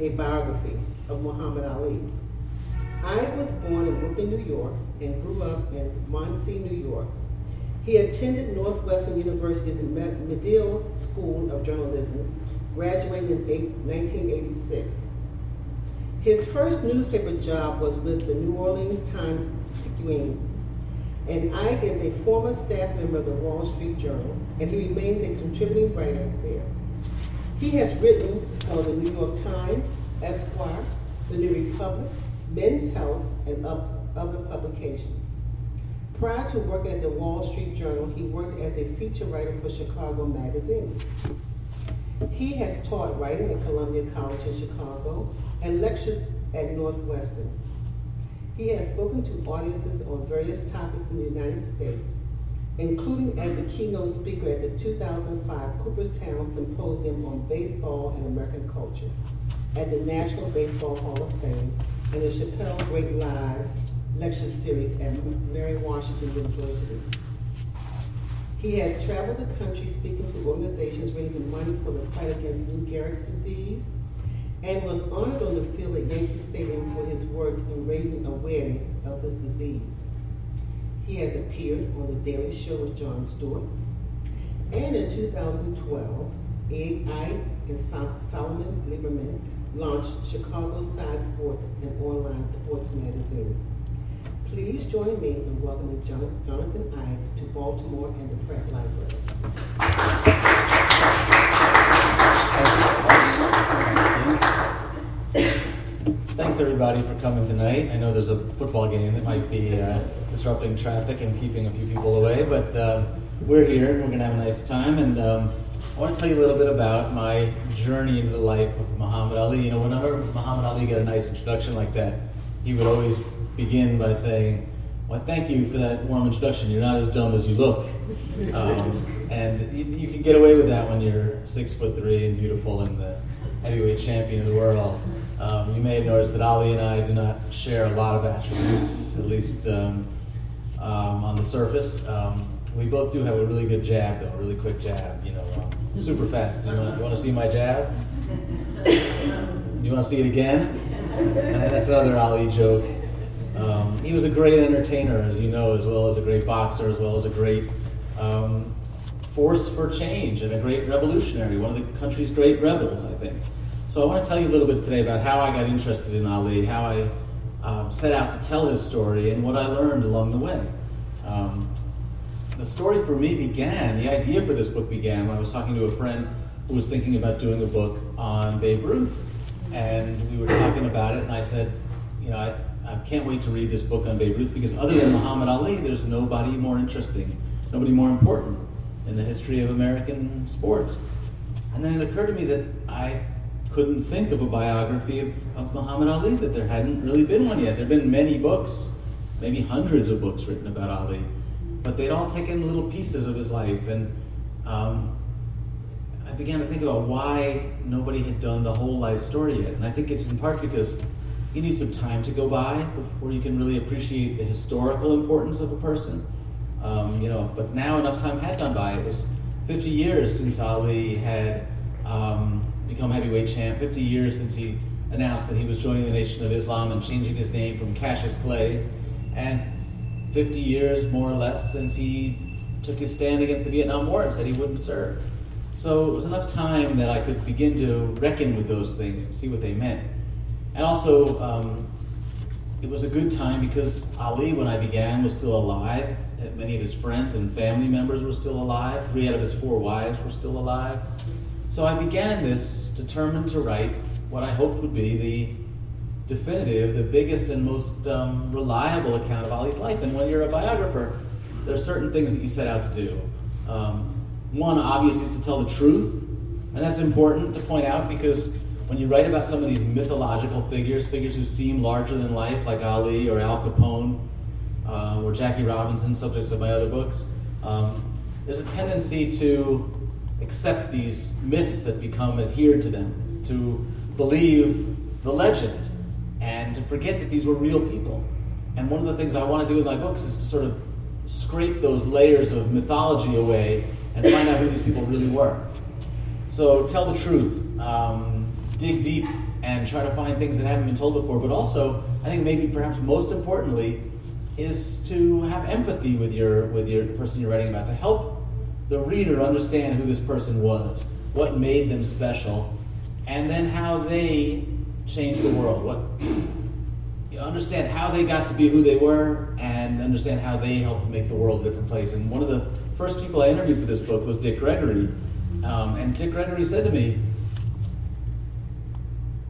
A biography of Muhammad Ali. Eig was born in Brooklyn, New York, and grew up in Muncie, New York. He attended Northwestern University's Medill School of Journalism, graduating in 1986. His first newspaper job was with the New Orleans Times Picayune. And Eig is a former staff member of the Wall Street Journal, and he remains a contributing writer there. He has written for the New York Times, Esquire, the New Republic, Men's Health, and other publications. Prior to working at the Wall Street Journal, he worked as a feature writer for Chicago Magazine. He has taught writing at Columbia College in Chicago and lectures at Northwestern. He has spoken to audiences on various topics in the United States, including as a keynote speaker at the 2005 Cooperstown Symposium on Baseball and American Culture at the National Baseball Hall of Fame and the Chappelle Great Lives lecture series at Mary Washington University. He has traveled the country speaking to organizations raising money for the fight against Lou Gehrig's disease and was honored on the field at Yankee Stadium for his work in raising awareness of this disease. He has appeared on The Daily Show with Jon Stewart. And in 2012, Eig and Sol- Solomon Lieberman launched Chicago Side Sports, an online sports magazine. Please join me in welcoming Jonathan Eig to Baltimore and the Pratt Library. Everybody for coming tonight. I know there's a football game that might be uh, disrupting traffic and keeping a few people away, but um, we're here and we're going to have a nice time. And um, I want to tell you a little bit about my journey into the life of Muhammad Ali. You know, whenever Muhammad Ali got a nice introduction like that, he would always begin by saying, "Well, thank you for that warm introduction. You're not as dumb as you look." Um, and you, you can get away with that when you're six foot three and beautiful and the heavyweight champion of the world. Um, you may have noticed that Ali and I do not share a lot of attributes, at least um, um, on the surface. Um, we both do have a really good jab, though, a really quick jab, you know, um, super fast. Do you want, to see my jab? Do you want to see it again? That's another Ali joke. Um, he was a great entertainer, as you know, as well as a great boxer, as well as a great um, force for change and a great revolutionary, one of the country's great rebels, I think. So I want to tell you a little bit today about how I got interested in Ali, how I um, set out to tell his story, and what I learned along the way. Um, the story for me began, the idea for this book began when I was talking to a friend who was thinking about doing a book on Babe Ruth. And we were talking about it, and I said, you know, I, I can't wait to read this book on Babe Ruth because other than Muhammad Ali, there's nobody more interesting, nobody more important in the history of American sports. And then it occurred to me that I couldn't think of a biography of, of Muhammad Ali, that there hadn't really been one yet. There have been many books, maybe hundreds of books written about Ali, but they'd all taken little pieces of his life. And um, I began to think about why nobody had done the whole life story yet. And I think it's in part because you need some time to go by before you can really appreciate the historical importance of a person. Um, you know, but now enough time had gone by. It was 50 years since Ali had um, become heavyweight champ. 50 years since he announced that he was joining the Nation of Islam and changing his name from Cassius Clay, and 50 years more or less since he took his stand against the Vietnam War and said he wouldn't serve. So it was enough time that I could begin to reckon with those things and see what they meant. And also, um, it was a good time because Ali, when I began, was still alive. Many of his friends and family members were still alive. Three out of his four wives were still alive. So I began this determined to write what I hoped would be the definitive, the biggest and most um, reliable account of Ali's life. And when you're a biographer, there are certain things that you set out to do. Um, one, obviously, is to tell the truth, and that's important to point out because when you write about some of these mythological figures, figures who seem larger than life, like Ali or Al Capone uh, or Jackie Robinson, subjects of my other books, um, there's a tendency to accept these myths that become adhered to them, to believe the legend, and to forget that these were real people. And one of the things I want to do in my books is to sort of scrape those layers of mythology away and find out who these people really were. So tell the truth, um, dig deep, and try to find things that haven't been told before. But also, I think maybe perhaps most importantly, is to have empathy with your with your person you're writing about to help the reader understand who this person was, what made them special, and then how they changed the world. What you understand how they got to be who they were, and understand how they helped make the world a different place. And one of the first people I interviewed for this book was Dick Gregory, um, and Dick Gregory said to me,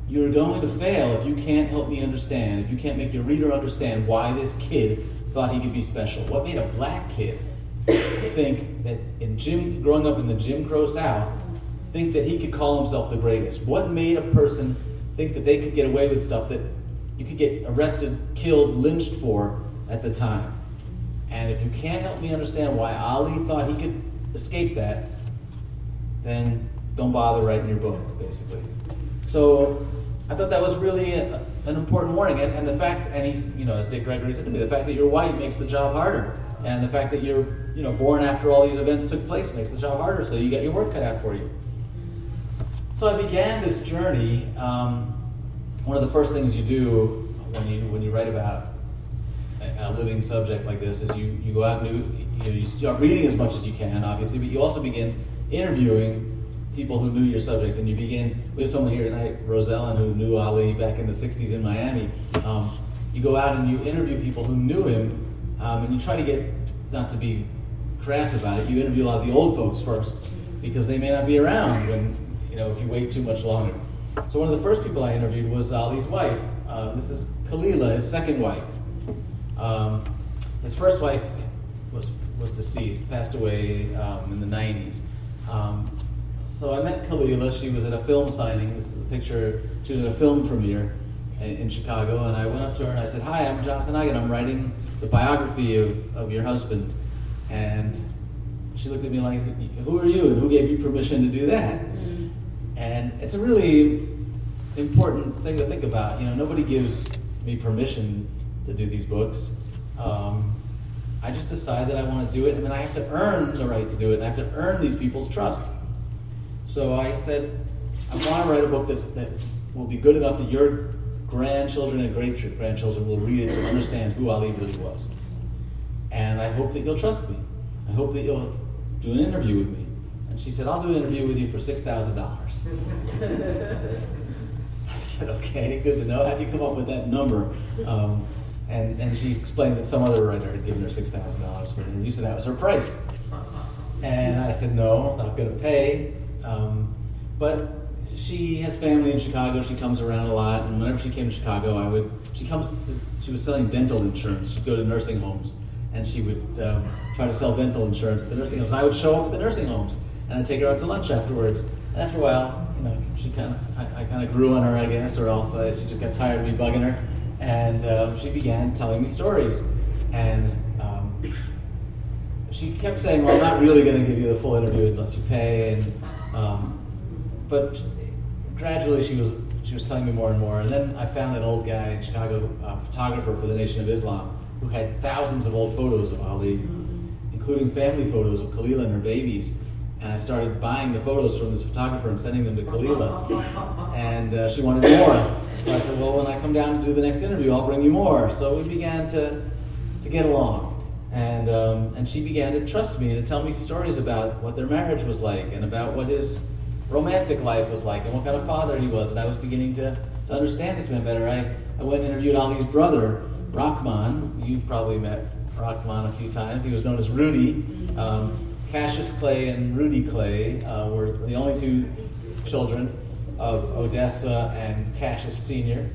"You're going to fail if you can't help me understand. If you can't make your reader understand why this kid thought he could be special. What made a black kid think that in Jim, growing up in the Jim Crow South, think that he could call himself the greatest? What made a person think that they could get away with stuff that you could get arrested, killed, lynched for at the time? And if you can't help me understand why Ali thought he could escape that, then don't bother writing your book, basically. So I thought that was really a, an important warning. And, and, the fact, and he's, you know, as Dick Gregory said to me, the fact that you're white makes the job harder. And the fact that you're, you know, born after all these events took place makes the job harder. So you get your work cut out for you. So I began this journey. Um, one of the first things you do when you when you write about a, a living subject like this is you, you go out and you, you, start reading as much as you can, obviously, but you also begin interviewing people who knew your subjects. And you begin, we have someone here tonight, Rosellen, who knew Ali back in the 60s in Miami. Um, you go out and you interview people who knew him, um, and you try to get, not to be crass about it, you interview a lot of the old folks first, because they may not be around when, you know, if you wait too much longer. So one of the first people I interviewed was Ali's wife. Uh, this is Khalila, his second wife. Um, his first wife was, was deceased, passed away um, in the 90s. Um, so I met Khalila. She was at a film signing. This is a picture. She was at a film premiere in, in Chicago, and I went up to her and I said, "Hi, I'm Jonathan Eig. I'm writing the biography of, of your husband." And she looked at me like, "Who are you? And who gave you permission to do that?" Mm-hmm. And it's a really important thing to think about. You know, nobody gives me permission to do these books. Um, I just decide that I want to do it, and then I have to earn the right to do it. And I have to earn these people's trust. So I said, I want to write a book that's, that will be good enough that your grandchildren and great grandchildren will read it to understand who Ali really was. And I hope that you'll trust me. I hope that you'll do an interview with me. And she said, I'll do an interview with you for $6,000. I said, okay, good to know. How'd you come up with that number? Um, and, and she explained that some other writer had given her $6,000 for an interview, so that was her price. And I said, no, not going to pay. Um, but she has family in Chicago. She comes around a lot, and whenever she came to Chicago, I would. She comes. To, she was selling dental insurance. She'd go to nursing homes, and she would um, try to sell dental insurance at the nursing homes. And I would show up at the nursing homes, and I'd take her out to lunch afterwards. And after a while, you know, she kind of, I, I kind of grew on her, I guess, or else uh, she just got tired of me bugging her, and um, she began telling me stories, and um, she kept saying, "Well, I'm not really going to give you the full interview unless you pay," and um, but gradually she was she was telling me more and more. And then I found an old guy in Chicago, a photographer for the Nation of Islam, who had thousands of old photos of Ali, including family photos of Khalila and her babies. And I started buying the photos from this photographer and sending them to Khalila. And uh, she wanted more. So I said, well, when I come down to do the next interview, I'll bring you more. So we began to, to get along. And, um, and she began to trust me and to tell me stories about what their marriage was like and about what his romantic life was like and what kind of father he was. And I was beginning to, to understand this man better. I, I went and interviewed Ali's brother, Rahman. You've probably met Rahman a few times. He was known as Rudy. Um, Cassius Clay and Rudy Clay uh, were the only two children of Odessa and Cassius Sr.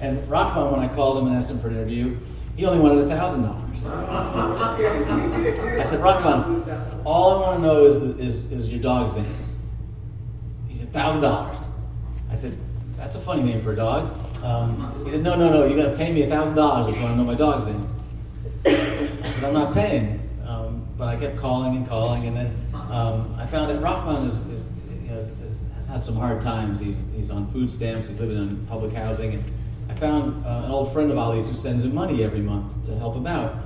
And Rahman, when I called him and asked him for an interview, he only wanted a thousand dollars. I said, Rahman, all I want to know is, is, is your dog's name. He said, thousand dollars. I said, that's a funny name for a dog. Um, he said, no, no, no, you got to pay me $1,000 if you want to know my dog's name. I said, I'm not paying. Um, but I kept calling and calling, and then um, I found that Rahman is, is, is, has had some hard times. He's, he's on food stamps, he's living on public housing, and I found uh, an old friend of Ali's who sends him money every month to help him out.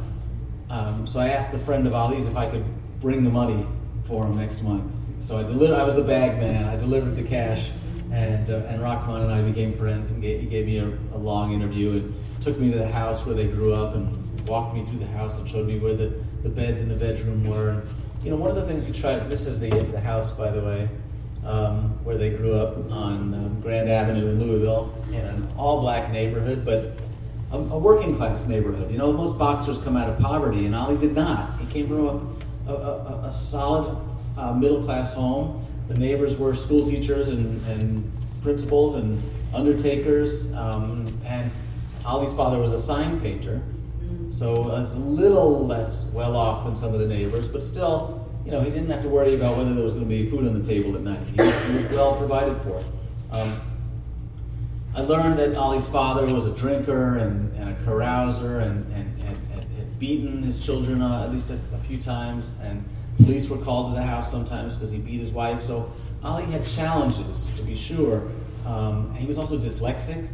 Um, so I asked the friend of Ali's if I could bring the money for him next month. So I. I was the bag man. I delivered the cash, and uh, and Rahman and I became friends. And gave, he gave me a, a, long interview and took me to the house where they grew up and walked me through the house and showed me where the, the beds in the bedroom were. And, you know, one of the things he tried. This is the the house, by the way, um, where they grew up on um, Grand Avenue in Louisville, in an all-black neighborhood, but a, a, working class neighborhood. You know, most boxers come out of poverty, and Ali did not. He came from a, a, a solid uh, middle class home. The neighbors were school teachers and, and principals and undertakers, um, and Ali's father was a sign painter, so a little less well off than some of the neighbors, but still, you know, he didn't have to worry about whether there was going to be food on the table at night. He was, he was well provided for. Um, I learned that Ali's father was a drinker and, and a carouser and, and, and, and had beaten his children uh, at least a, a few times, and Police were called to the house sometimes because he beat his wife. So Ali had challenges, to be sure. Um, he was also dyslexic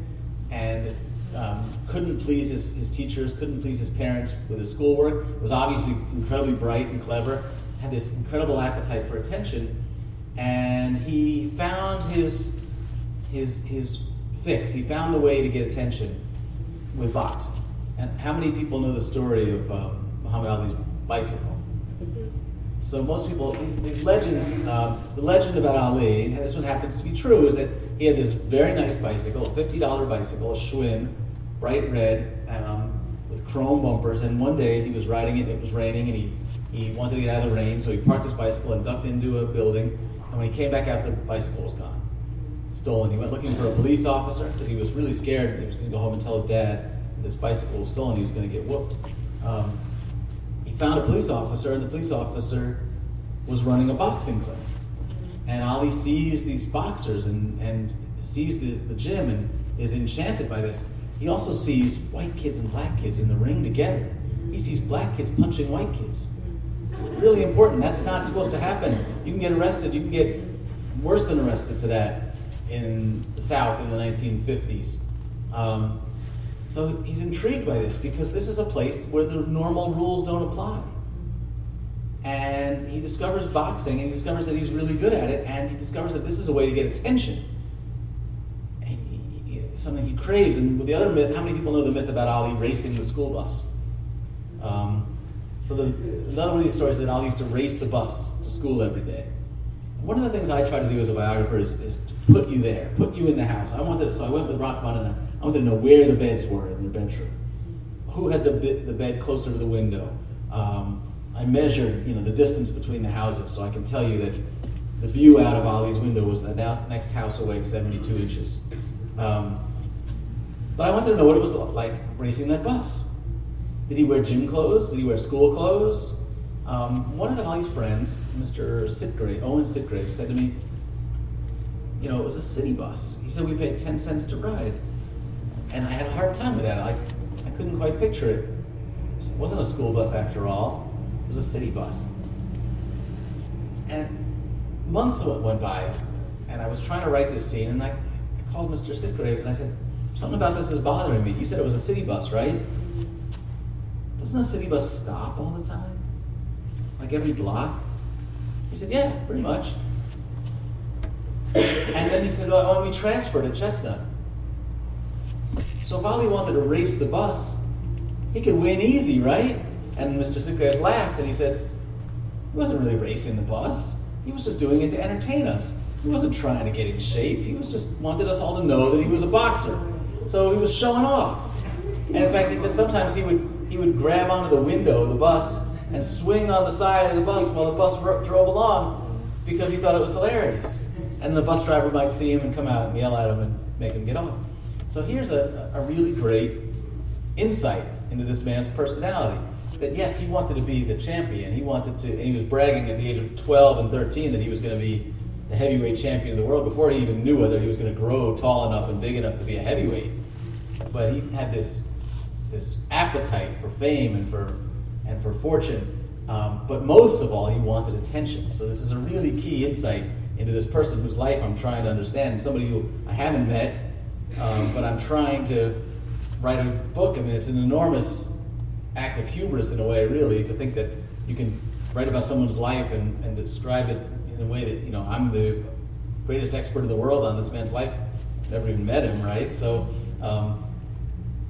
and um, couldn't please his, his teachers, couldn't please his parents with his schoolwork. Was obviously incredibly bright and clever, had this incredible appetite for attention, and he found his his his fix. He found the way to get attention with boxing. And how many people know the story of um, Muhammad Ali's bicycle? So most people, these, these legends, uh, the legend about Ali, and this one happens to be true, is that he had this very nice bicycle, a $50 bicycle, a Schwinn, bright red, um, with chrome bumpers, and one day he was riding it, it was raining, and he, he wanted to get out of the rain, so he parked his bicycle and ducked into a building, and when he came back out, the bicycle was gone. Stolen. He went looking for a police officer, because he was really scared he was going to go home and tell his dad this bicycle was stolen, he was going to get whooped. Um, found a police officer, and the police officer was running a boxing clinic. And Ali sees these boxers and, and sees the, the gym and is enchanted by this. He also sees white kids and black kids in the ring together. He sees black kids punching white kids. Really important. That's not supposed to happen. You can get arrested. You can get worse than arrested for that in the South in the 1950s. Um, so he's intrigued by this because this is a place where the normal rules don't apply. And he discovers boxing and he discovers that he's really good at it and he discovers that this is a way to get attention. He, he, something he craves. And the other myth, how many people know the myth about Ali racing the school bus? Um, so there's another one of these stories that Ali used to race the bus to school every day. One of the things I try to do as a biographer is, is put you there, put you in the house. I wanted, so I went with Rahman and wanted to know where the beds were in their bedroom. Who had the, the bed closer to the window? Um, I measured, you know, the distance between the houses, so I can tell you that the view out of Ali's window was the next house away, 72 inches. Um, but I wanted to know what it was like racing that bus. Did he wear gym clothes? Did he wear school clothes? Um, one of Ali's friends, Mr. Sitgrave, Owen Sitgrave, said to me, you know, it was a city bus. He said we paid 10 cents to ride. And I had a hard time with that. I, I couldn't quite picture it. It wasn't a school bus after all, it was a city bus. And months went by, and I was trying to write this scene, and I, I called Mr. Sitgraves and I said, Something about this is bothering me. You said it was a city bus, right? Doesn't a city bus stop all the time? Like every block? He said, Yeah, pretty much. And then he said, Well, we transfer to Chestnut? So if Ali wanted to race the bus, he could win easy, right? And Mr. Sitgraves laughed and he said, he wasn't really racing the bus. He was just doing it to entertain us. He wasn't trying to get in shape. He was just wanted us all to know that he was a boxer. So he was showing off. And in fact, he said sometimes he would he would grab onto the window of the bus and swing on the side of the bus while the bus drove along because he thought it was hilarious. And the bus driver might see him and come out and yell at him and make him get off. So here's a, a really great insight into this man's personality. That yes, he wanted to be the champion. He wanted to, and he was bragging at the age of 12 and 13 that he was going to be the heavyweight champion of the world before he even knew whether he was going to grow tall enough and big enough to be a heavyweight. But he had this this appetite for fame and for and for fortune. Um, but most of all, he wanted attention. So this is a really key insight into this person whose life I'm trying to understand. Somebody who I haven't met, um, but I'm trying to write a book. I mean, it's an enormous act of hubris in a way, really, to think that you can write about someone's life and, and describe it in a way that you know I'm the greatest expert in the world on this man's life. Never even met him, right? So. Um,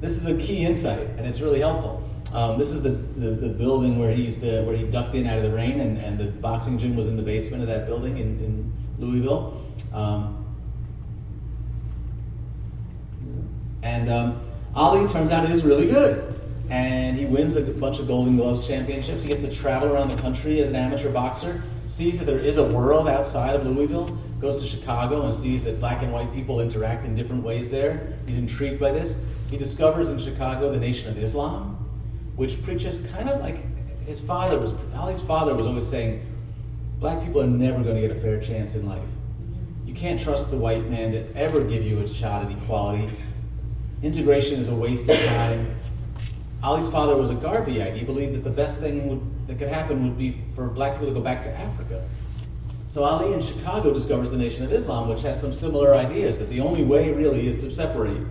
this is a key insight, and it's really helpful. Um, this is the, the, the, building where he used to where he ducked in out of the rain, and, and the boxing gym was in the basement of that building in, in Louisville. Um, and um, Ali turns out is really good, and he wins a bunch of Golden Gloves championships. He gets to travel around the country as an amateur boxer, sees that there is a world outside of Louisville, goes to Chicago and sees that black and white people interact in different ways there. He's intrigued by this. He discovers in Chicago the Nation of Islam, which preaches kind of like his father was, Ali's father was always saying, black people are never going to get a fair chance in life. You can't trust the white man to ever give you a shot at equality. Integration is a waste of time. Ali's father was a Garveyite. He believed that the best thing would, that could happen would be for black people to go back to Africa. So Ali in Chicago discovers the Nation of Islam, which has some similar ideas that the only way really is to separate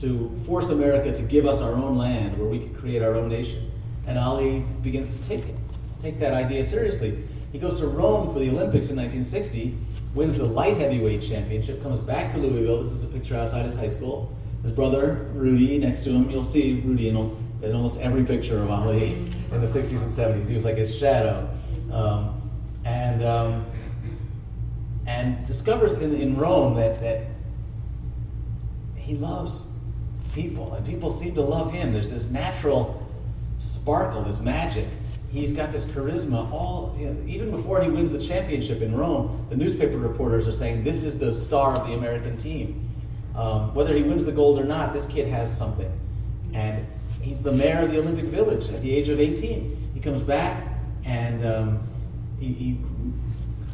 to force America to give us our own land where we could create our own nation. And Ali begins to take it, take that idea seriously. He goes to Rome for the Olympics in 1960, wins the light heavyweight championship, comes back to Louisville. This is a picture outside his high school. His brother, Rudy, next to him. You'll see Rudy in, in almost every picture of Ali in the 60s and 70s. He was like his shadow. Um, and, um, and discovers in, in Rome that, that he loves people, and people seem to love him. There's this natural sparkle, this magic. He's got this charisma. All you know, even before he wins the championship in Rome, the newspaper reporters are saying this is the star of the American team. Um, whether he wins the gold or not, this kid has something, and he's the mayor of the Olympic Village at the age of 18. He comes back and um, he, he,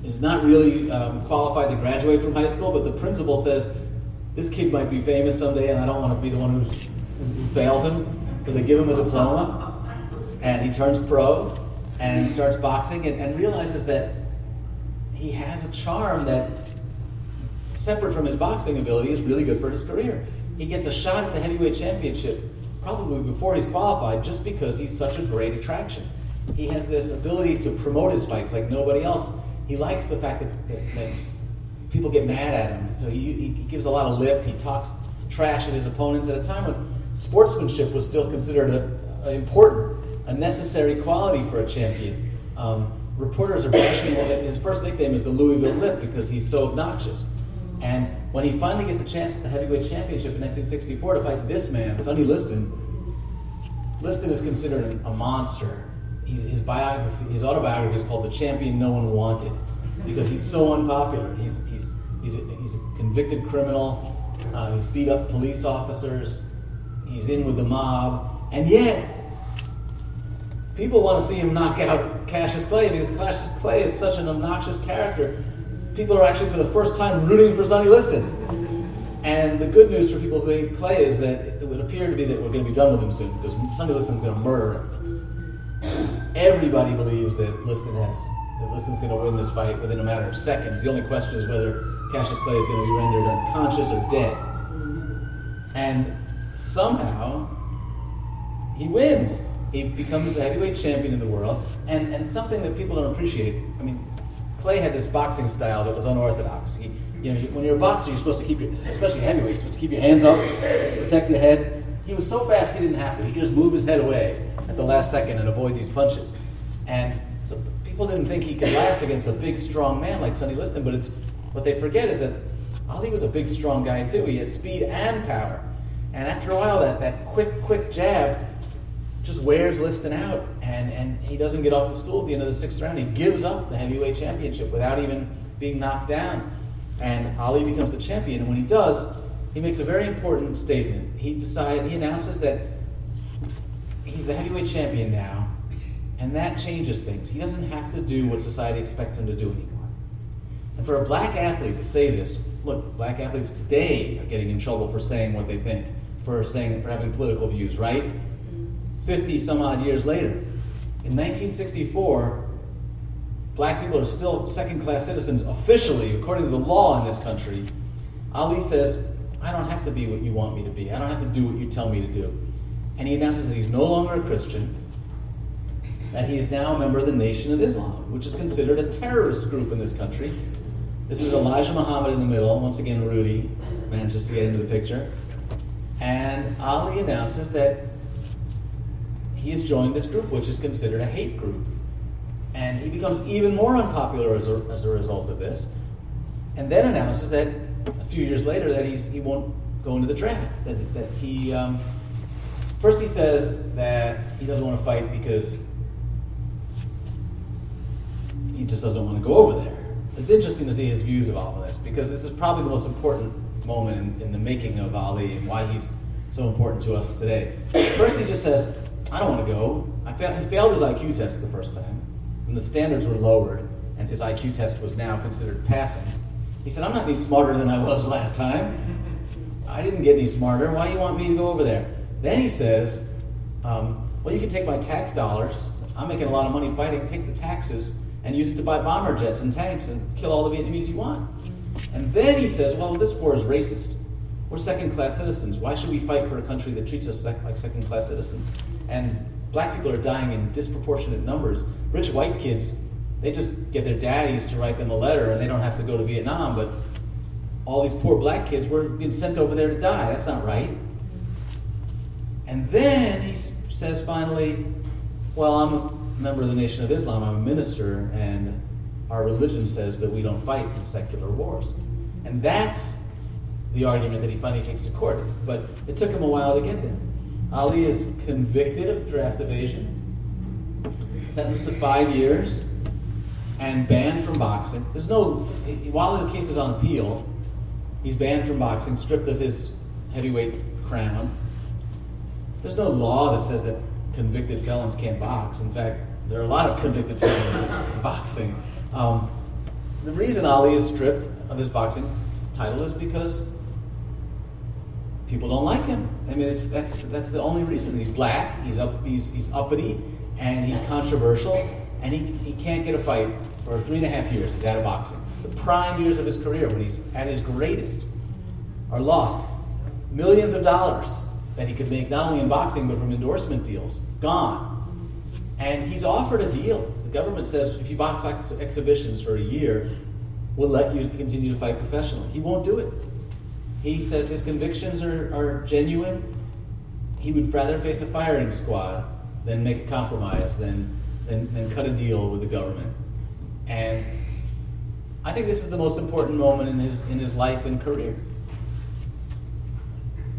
is not really um, qualified to graduate from high school, but the principal says this kid might be famous someday, and I don't want to be the one who fails him. So they give him a diploma, and he turns pro and starts boxing and, and realizes that he has a charm that, separate from his boxing ability, is really good for his career. He gets a shot at the heavyweight championship probably before he's qualified just because he's such a great attraction. He has this ability to promote his fights like nobody else. He likes the fact that, that, that people get mad at him. So he, he gives a lot of lip. He talks trash at his opponents at a time when sportsmanship was still considered a, a important, a necessary quality for a champion. Um, reporters are bashing him. His first nickname is the Louisville Lip because he's so obnoxious. And when he finally gets a chance at the heavyweight championship in 1964 to fight this man, Sonny Liston, Liston is considered a monster. He's, his biography, his autobiography is called "The Champion No One Wanted." because he's so unpopular. He's, he's, he's, a, he's a convicted criminal. Uh, he's beat up police officers. He's in with the mob. And yet, people want to see him knock out Cassius Clay because Cassius Clay is such an obnoxious character. People are actually, for the first time, rooting for Sonny Liston. And the good news for people who hate Clay is that it would appear to be that we're going to be done with him soon because Sonny Liston's going to murder him. Everybody believes that Liston has that Liston's going to win this fight within a matter of seconds. The only question is whether Cassius Clay is going to be rendered unconscious or dead. And somehow, he wins. He becomes the heavyweight champion in the world. And, and something that people don't appreciate, I mean, Clay had this boxing style that was unorthodox. He, you know, when you're a boxer, you're supposed to keep your, especially heavyweight, you're supposed to keep your hands up, protect your head. He was so fast he didn't have to. He could just move his head away at the last second and avoid these punches. And so people didn't think he could last against a big, strong man like Sonny Liston, but it's what they forget is that Ali was a big, strong guy too. He had speed and power. And after a while, that, that quick, quick jab just wears Liston out, and, and he doesn't get off the stool at the end of the sixth round. He gives up the heavyweight championship without even being knocked down. And Ali becomes the champion, and when he does, he makes a very important statement. He decide, he announces that he's the heavyweight champion now, and that changes things. He doesn't have to do what society expects him to do anymore. And for a black athlete to say this, look, black athletes today are getting in trouble for saying what they think, for saying for having political views, right? 50 some odd years later. In 1964, black people are still second class citizens officially, according to the law in this country. Ali says, I don't have to be what you want me to be. I don't have to do what you tell me to do. And he announces that he's no longer a Christian, that he is now a member of the Nation of Islam, which is considered a terrorist group in this country. This is Elijah Muhammad in the middle. Once again, Rudy manages to get into the picture. And Ali announces that he has joined this group, which is considered a hate group. And he becomes even more unpopular as a, as a result of this. And then announces that a few years later that he's, he won't go into the draft. That, that he, um, first he says that he doesn't want to fight because he just doesn't want to go over there. It's interesting to see his views of all of this because this is probably the most important moment in, in the making of Ali and why he's so important to us today. First, he just says, I don't want to go. I failed, he failed his IQ test the first time, and the standards were lowered, and his IQ test was now considered passing. He said, I'm not any smarter than I was last time. I didn't get any smarter. Why do you want me to go over there? Then he says, um, Well, you can take my tax dollars. I'm making a lot of money fighting. Take the taxes and use it to buy bomber jets and tanks and kill all the Vietnamese you want. And then he says, Well, this war is racist. We're second class citizens. Why should we fight for a country that treats us like second class citizens? And black people are dying in disproportionate numbers. Rich white kids, they just get their daddies to write them a letter and they don't have to go to Vietnam, but all these poor black kids were being sent over there to die. That's not right. And then he says finally, Well, I'm a member of the Nation of Islam, I'm a minister, and our religion says that we don't fight in secular wars. And that's the argument that he finally takes to court. But it took him a while to get there. Ali is convicted of draft evasion, sentenced to five years, and banned from boxing. There's no, while the case is on appeal, he's banned from boxing, stripped of his heavyweight crown. There's no law that says that convicted felons can't box. In fact, there are a lot of convicted felons in boxing. Um, the reason Ali is stripped of his boxing title is because people don't like him. I mean, it's, that's, that's the only reason. He's black, he's, up, he's, he's uppity, and he's controversial, and he, he can't get a fight for three and a half years. He's out of boxing. The prime years of his career, when he's at his greatest, are lost. Millions of dollars that he could make not only in boxing but from endorsement deals, gone. And he's offered a deal. The government says if you box ex- exhibitions for a year, we'll let you continue to fight professionally. He won't do it. He says his convictions are, are genuine. He would rather face a firing squad than make a compromise, than, than, than cut a deal with the government. And I think this is the most important moment in his, in his life and career.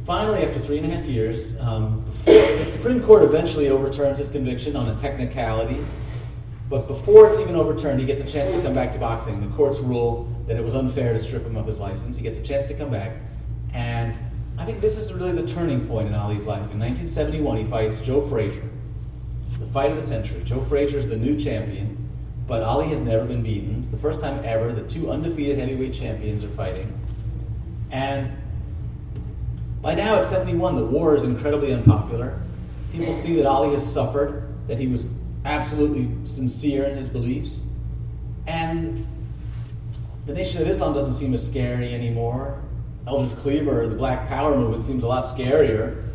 Finally, after three and a half years, um, the Supreme Court eventually overturns his conviction on a technicality. But before it's even overturned, he gets a chance to come back to boxing. The courts rule that it was unfair to strip him of his license. He gets a chance to come back. And I think this is really the turning point in Ali's life. In 1971, he fights Joe Frazier, the fight of the century. Joe Frazier is the new champion, but Ali has never been beaten. It's the first time ever the two undefeated heavyweight champions are fighting. And by now, at 71, the war is incredibly unpopular. People see that Ali has suffered, that he was absolutely sincere in his beliefs. And the Nation of Islam doesn't seem as scary anymore. Eldridge Cleaver, the Black Power movement, seems a lot scarier.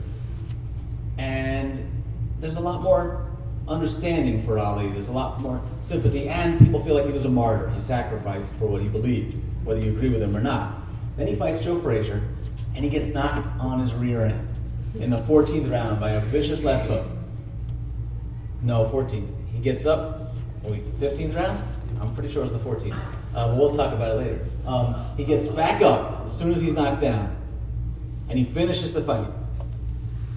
And there's a lot more understanding for Ali. There's a lot more sympathy. And people feel like he was a martyr. He sacrificed for what he believed, whether you agree with him or not. Then he fights Joe Frazier, and he gets knocked on his rear end in the 14th round by a vicious left hook. No, 14th. He gets up, 15th round? I'm pretty sure it's the 14th. Uh, we'll talk about it later. Um, he gets back up as soon as he's knocked down, and he finishes the fight.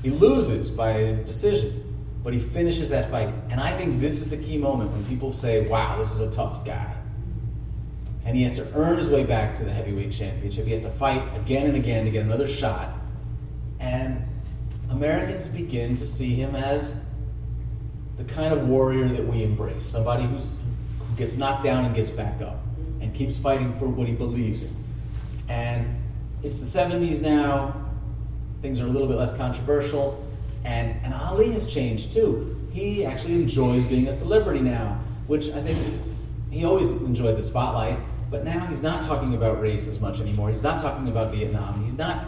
He loses by decision, but he finishes that fight. And I think this is the key moment when people say, wow, this is a tough guy. And he has to earn his way back to the heavyweight championship. He has to fight again and again to get another shot. And Americans begin to see him as the kind of warrior that we embrace somebody who gets knocked down and gets back up. And keeps fighting for what he believes in. And it's the 70s now, things are a little bit less controversial, and, and Ali has changed too. He actually enjoys being a celebrity now, which I think he always enjoyed the spotlight, but now he's not talking about race as much anymore. He's not talking about Vietnam. He's not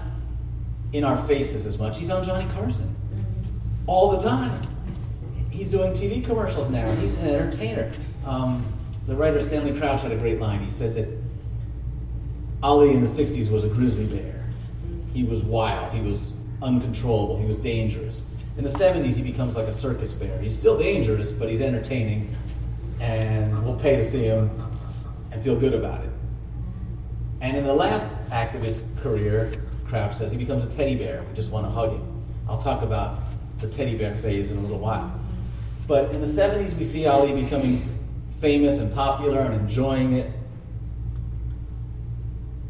in our faces as much. He's on Johnny Carson all the time. He's doing TV commercials now. He's an entertainer. Um, the writer Stanley Crouch had a great line. He said that Ali in the 60s was a grizzly bear. He was wild, he was uncontrollable, he was dangerous. In the 70s, he becomes like a circus bear. He's still dangerous, but he's entertaining, and we'll pay to see him and feel good about it. And in the last act of his career, Crouch says he becomes a teddy bear. We just want to hug him. I'll talk about the teddy bear phase in a little while. But in the 70s, we see Ali becoming famous and popular and enjoying it.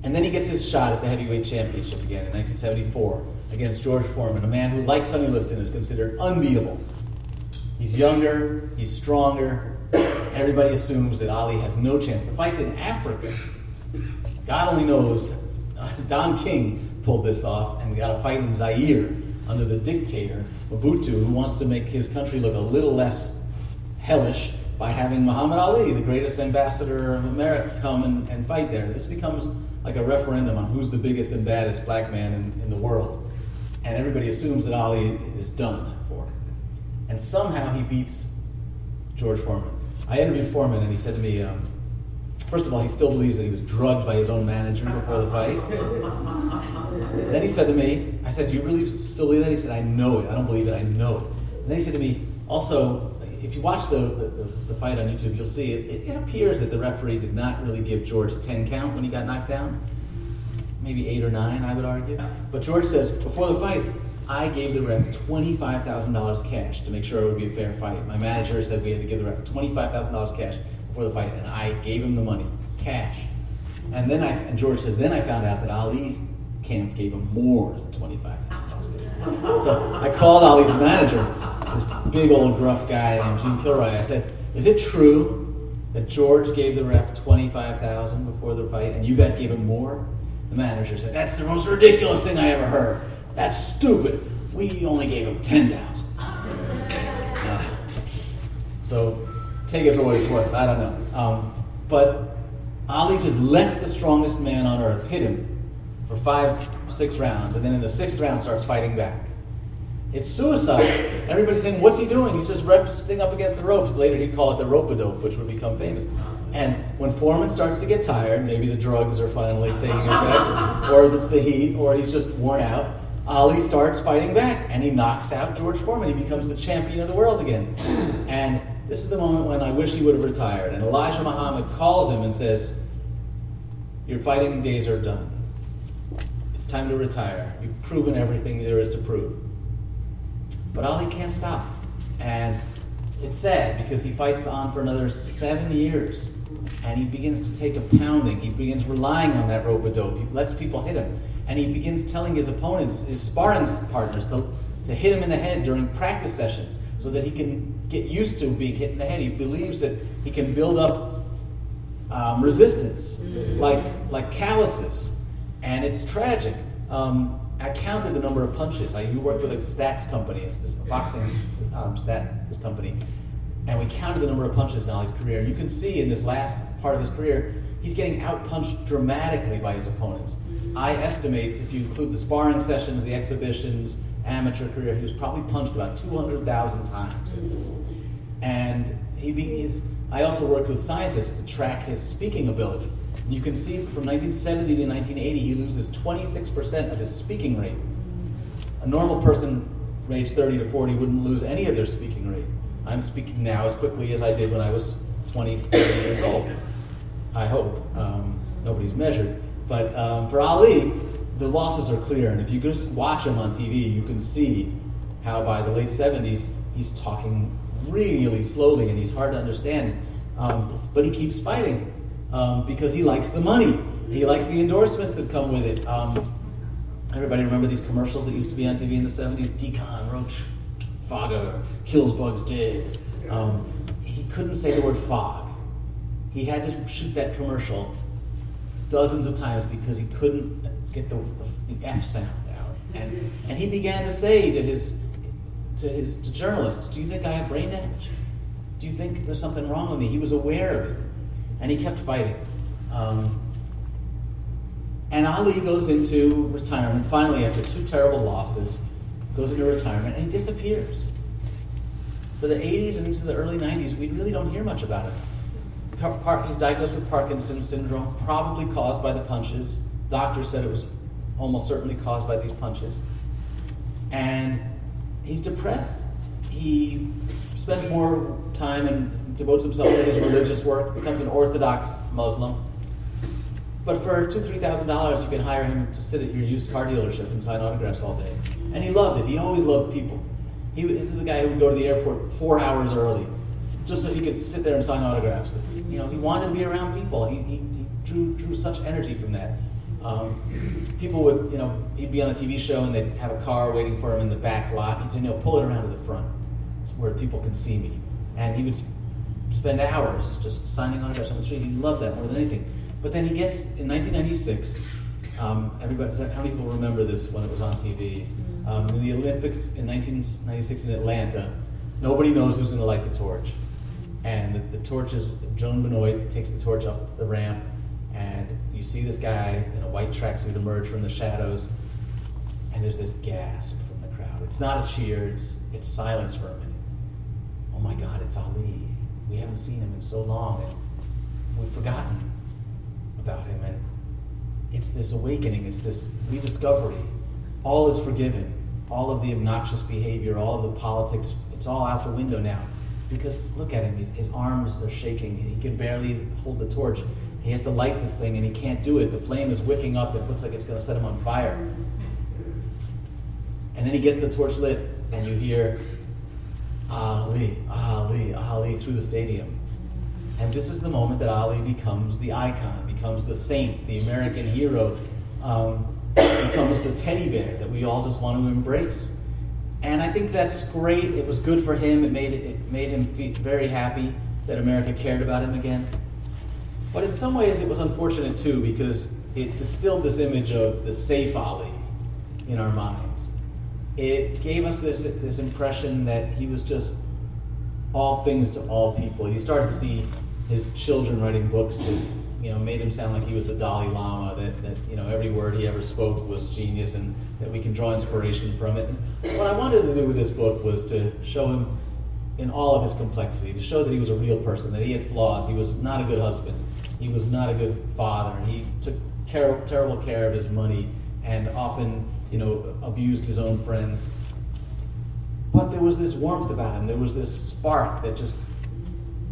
And then he gets his shot at the heavyweight championship again in 1974 against George Foreman, a man who, like Sonny Liston, is considered unbeatable. He's younger, he's stronger. Everybody assumes that Ali has no chance. The fight's in Africa. God only knows. Don King pulled this off, and got a fight in Zaire under the dictator, Mobutu, who wants to make his country look a little less hellish by having Muhammad Ali, the greatest ambassador of America, come and, and fight there. This becomes like a referendum on who's the biggest and baddest black man in, in the world. And everybody assumes that Ali is done for. And somehow he beats George Foreman. I interviewed Foreman, and he said to me, um, first of all, he still believes that he was drugged by his own manager before the fight. then he said to me, I said, Do you really still believe that? He said, I know it. I don't believe it. I know it. And then he said to me, Also, if you watch the, the, the, fight on YouTube, you'll see it, it, it, appears that the referee did not really give George a 10 count when he got knocked down. Maybe 8 or 9, I would argue. But George says, before the fight, I gave the ref $25,000 cash to make sure it would be a fair fight. My manager said we had to give the ref $25,000 cash before the fight, and I gave him the money, cash. And then I, and George says, then I found out that Ali's camp gave him more than $25,000. So I called Ali's manager this big old gruff guy named Gene Kilroy. I said, "Is it true that George gave the ref twenty-five thousand before the fight, and you guys gave him more?" The manager said, "That's the most ridiculous thing I ever heard. That's stupid. We only gave him ten thousand. Uh, so take it for what it's worth. I don't know. Um, but Ali just lets the strongest man on earth hit him for five, six rounds, and then in the sixth round starts fighting back. It's suicide. Everybody's saying, what's he doing? He's just resting up against the ropes. Later he'd call it the rope-a-dope, which would become famous. And when Foreman starts to get tired, maybe the drugs are finally taking effect, or it's the heat, or he's just worn out, Ali starts fighting back, and he knocks out George Foreman. He becomes the champion of the world again. And this is the moment when I wish he would have retired. And Elijah Muhammad calls him and says, Your fighting days are done. It's time to retire. You've proven everything there is to prove. But Ali can't stop. And it's sad because he fights on for another seven years. And he begins to take a pounding. He begins relying on that rope a dope. He lets people hit him. And he begins telling his opponents, his sparring partners, to, to hit him in the head during practice sessions so that he can get used to being hit in the head. He believes that he can build up um, resistance, like, like calluses. And it's tragic. Um, I counted the number of punches. I, you worked with a stats company, a boxing um, stats company, and we counted the number of punches in Ali's career. You can see in this last part of his career, he's getting outpunched dramatically by his opponents. I estimate, if you include the sparring sessions, the exhibitions, amateur career, he was probably punched about 200,000 times. And he he's, I also worked with scientists to track his speaking ability. You can see from 1970 to 1980, he loses 26% of his speaking rate. A normal person from age 30 to 40 wouldn't lose any of their speaking rate. I'm speaking now as quickly as I did when I was 20, 30 years old. I hope. Um, nobody's measured. But um, for Ali, the losses are clear. And if you just watch him on TV, you can see how by the late 70s, he's talking really slowly and he's hard to understand. Um, but he keeps fighting um, because he likes the money. He likes the endorsements that come with it. Um, everybody remember these commercials that used to be on TV in the 70s? Decon, Roach, Fogger, kills bugs dead. Um, he couldn't say the word fog. He had to shoot that commercial dozens of times because he couldn't get the, the, the F sound out. And, and he began to say to his, to his to journalists, Do you think I have brain damage? Do you think there's something wrong with me? He was aware of it. And he kept fighting. Um, and Ali goes into retirement finally after two terrible losses, goes into retirement, and he disappears. For the 80s and into the early 90s, we really don't hear much about him. He's diagnosed with Parkinson's syndrome, probably caused by the punches. Doctors said it was almost certainly caused by these punches. And he's depressed. He spends more time and devotes himself to his religious work, becomes an Orthodox Muslim. But for two, three thousand dollars, you can hire him to sit at your used car dealership and sign autographs all day. And he loved it. He always loved people. He, this is a guy who would go to the airport four hours early, just so he could sit there and sign autographs. You know, he wanted to be around people. He, he, he drew, drew such energy from that. Um, people would, you know, he'd be on a TV show and they'd have a car waiting for him in the back lot. He'd say, "No, pull it around to the front, where people can see me." And he would spend hours just signing autographs on the street. He loved that more than anything. But then he gets in 1996. Um, everybody, how many people remember this when it was on TV? Um, in the Olympics in 1996 in Atlanta, nobody knows who's going to light the torch. And the, the torch is Joan Benoit takes the torch up the ramp, and you see this guy in a white tracksuit emerge from the shadows, and there's this gasp from the crowd. It's not a cheer, it's, it's silence for a minute. Oh my God, it's Ali. We haven't seen him in so long, and we've forgotten about him. And it's this awakening, it's this rediscovery. All is forgiven. All of the obnoxious behavior, all of the politics, it's all out the window now. Because look at him, his, his arms are shaking. He can barely hold the torch. He has to light this thing and he can't do it. The flame is wicking up. It looks like it's going to set him on fire. And then he gets the torch lit, and you hear Ali, Ali, Ali through the stadium. And this is the moment that Ali becomes the icon, becomes the saint, the American hero, um, becomes the teddy bear that we all just want to embrace. And I think that's great. It was good for him. It made, it made him feel very happy that America cared about him again. But in some ways, it was unfortunate too because it distilled this image of the safe Ali in our minds. It gave us this, this impression that he was just all things to all people. You started to see his children writing books that you know made him sound like he was the Dalai Lama. That, that you know every word he ever spoke was genius, and that we can draw inspiration from it. And what I wanted to do with this book was to show him in all of his complexity, to show that he was a real person, that he had flaws. He was not a good husband. He was not a good father. And he took care, terrible care of his money and often, you know, abused his own friends. But there was this warmth about him. There was this spark that just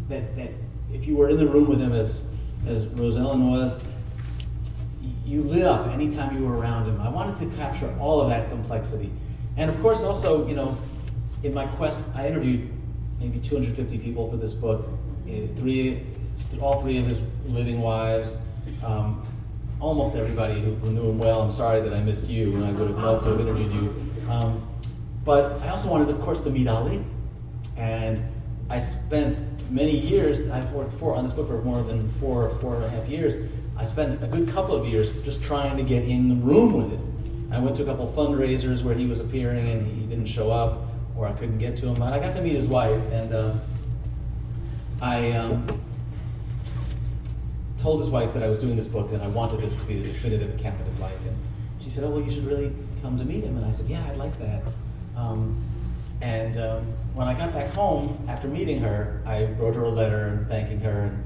that that if you were in the room with him as, as Rosellen was, you lit up anytime you were around him. I wanted to capture all of that complexity. And of course, also, you know, in my quest, I interviewed maybe 250 people for this book. Eh, three, all three of his living wives, um, almost everybody who, who, knew him well. I'm sorry that I missed you, and I would have loved to have interviewed you. Um, but I also wanted, of course, to meet Ali. And I spent many years, I've worked for on this book for more than four, four and a half years. I spent a good couple of years just trying to get in the room with it. I went to a couple of fundraisers where he was appearing and he didn't show up, or I couldn't get to him. But I got to meet his wife, and um, I um, told his wife that I was doing this book and I wanted this to be the definitive account of his life. And she said, "Oh, well, you should really come to meet him." And I said, "Yeah, I'd like that." Um, and um, when I got back home after meeting her, I wrote her a letter thanking her. And,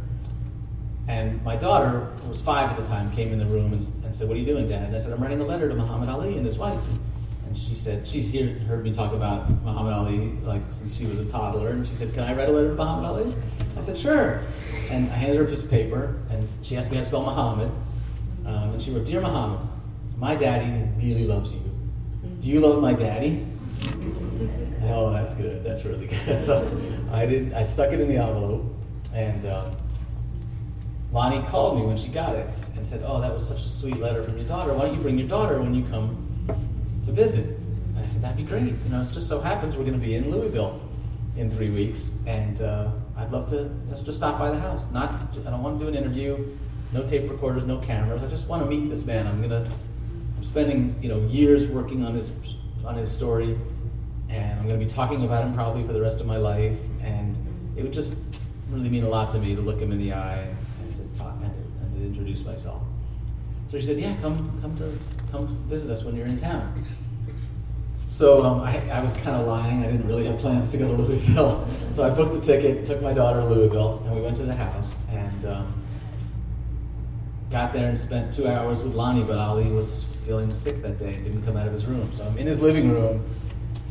and my daughter, who was five at the time, came in the room and, and, said, What are you doing, Dad? And I said, I'm writing a letter to Muhammad Ali and his wife. And she said, She's heard me talk about Muhammad Ali like since she was a toddler. And she said, Can I write a letter to Muhammad Ali? I said, Sure. And I handed her a piece of paper, and she asked me how to spell Muhammad. Um, and she wrote, Dear Muhammad, my daddy really loves you. Do you love my daddy? Oh, that's good. That's really good. so I did. I stuck it in the envelope, and um, Lonnie called me when she got it and said, "Oh, that was such a sweet letter from your daughter. Why don't you bring your daughter when you come to visit?" And I said, "That'd be great. You know, it just so happens we're going to be in Louisville in three weeks, and uh, I'd love to just, just stop by the house. Not, I don't want to do an interview. no tape recorders, no cameras. I just want to meet this man. I'm gonna, I'm spending you know years working on his on his story, and I'm gonna be talking about him probably for the rest of my life. And it would just really mean a lot to me to look him in the eye and to talk and to, and to introduce myself. So she said, "Yeah, come come to come visit us when you're in town." So um, I, I, was kind of lying. I didn't really have plans to go to Louisville. So I booked the ticket, took my daughter to Louisville, and we went to the house and um, got there and spent two hours with Lonnie. But Ali was feeling sick that day didn't come out of his room. So I'm in his living room.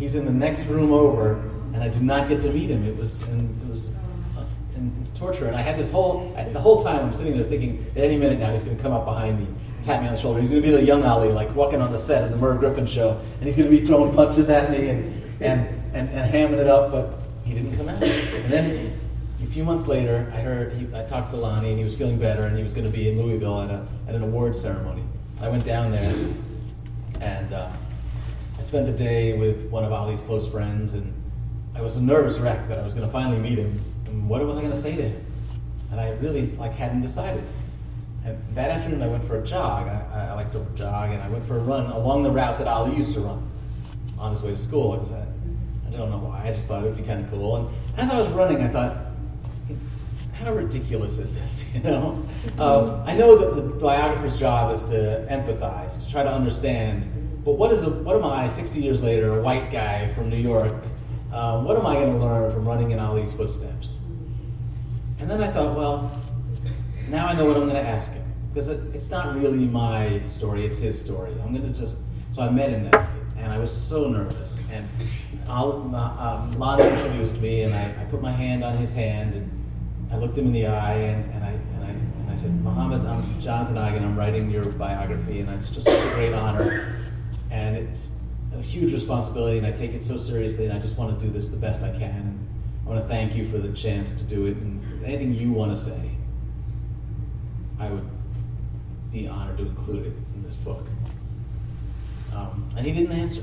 He's in the next room over, and I did not get to meet him. It was it was uh, torture. And I had this whole the whole time I'm sitting there thinking at any minute now he's going to come up behind me tap me on the shoulder. He's going to be the young Ali, like walking on the set of the Merv Griffin show, and he's going to be throwing punches at me and, and, and, and hamming it up, but he didn't come out. And then a few months later, I heard, he, I talked to Lonnie, and he was feeling better, and he was going to be in Louisville at, a, at an awards ceremony. I went down there, and uh, I spent the day with one of Ali's close friends, and I was a nervous wreck that I was going to finally meet him. And what was I going to say to him? And I really like hadn't decided. That afternoon, I went for a jog. I, I, like to jog, and I went for a run along the route that Ali used to run on his way to school. I I don't know why. I just thought it would be kind of cool. And as I was running, I thought, how ridiculous is this? You know, um, I know that the biographer's job is to empathize, to try to understand. But what is a, what am I, 60 years later, a white guy from New York? Um, what am I going to learn from running in Ali's footsteps? And then I thought, well, now I know what I'm going to ask him because it, it's not really my story; it's his story. I'm going to just so I met him that night, and I was so nervous. And I'll, uh, um, Lonnie introduced me, and I, I, put my hand on his hand, and I looked him in the eye, and, and I and I and I said, Muhammad, I'm Jonathan Eig. I'm writing your biography, and it's just such a great honor, and it's a huge responsibility, and I take it so seriously, and I just want to do this the best I can. I want to thank you for the chance to do it, and anything you want to say. I would be honored to include it in this book. Um, and he didn't answer.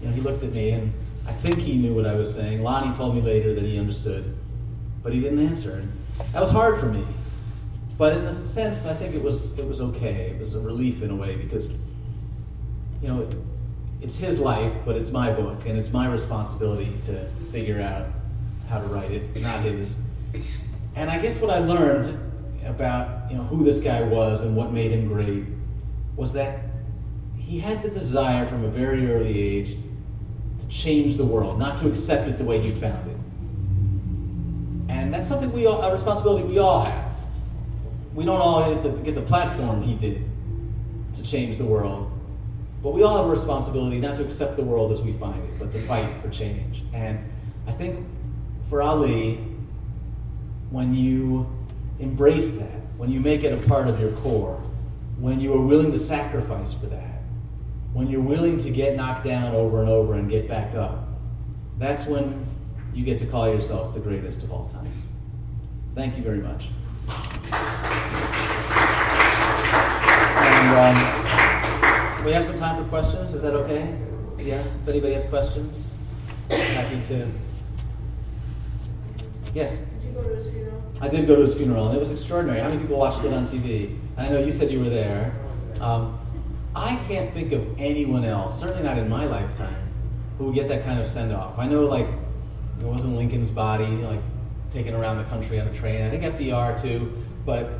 You know, he looked at me, and I think he knew what I was saying. Lonnie told me later that he understood, but he didn't answer. And that was hard for me. But in a sense, I think it was it was okay. It was a relief in a way because, you know, it, it's his life, but it's my book, and it's my responsibility to figure out how to write it, not his. And I guess what I learned about you know who this guy was and what made him great was that he had the desire from a very early age to change the world, not to accept it the way he found it. And that's something we all, a responsibility we all have. We don't all get the, get the platform he did to change the world, but we all have a responsibility not to accept the world as we find it, but to fight for change. And I think for Ali, when you embrace that, when you make it a part of your core, when you are willing to sacrifice for that, when you're willing to get knocked down over and over and get back up, that's when you get to call yourself the greatest of all time. Thank you very much. And um, we have some time for questions. Is that okay? Yeah? If anybody has questions, i happy to. Yes? Did you go to his funeral? I did go to his funeral, and it was extraordinary. How many people watched it on TV? And I know you said you were there. Um, I can't think of anyone else, certainly not in my lifetime, who would get that kind of send off. I know, like, it wasn't Lincoln's body, like, taken around the country on a train. I think FDR too, but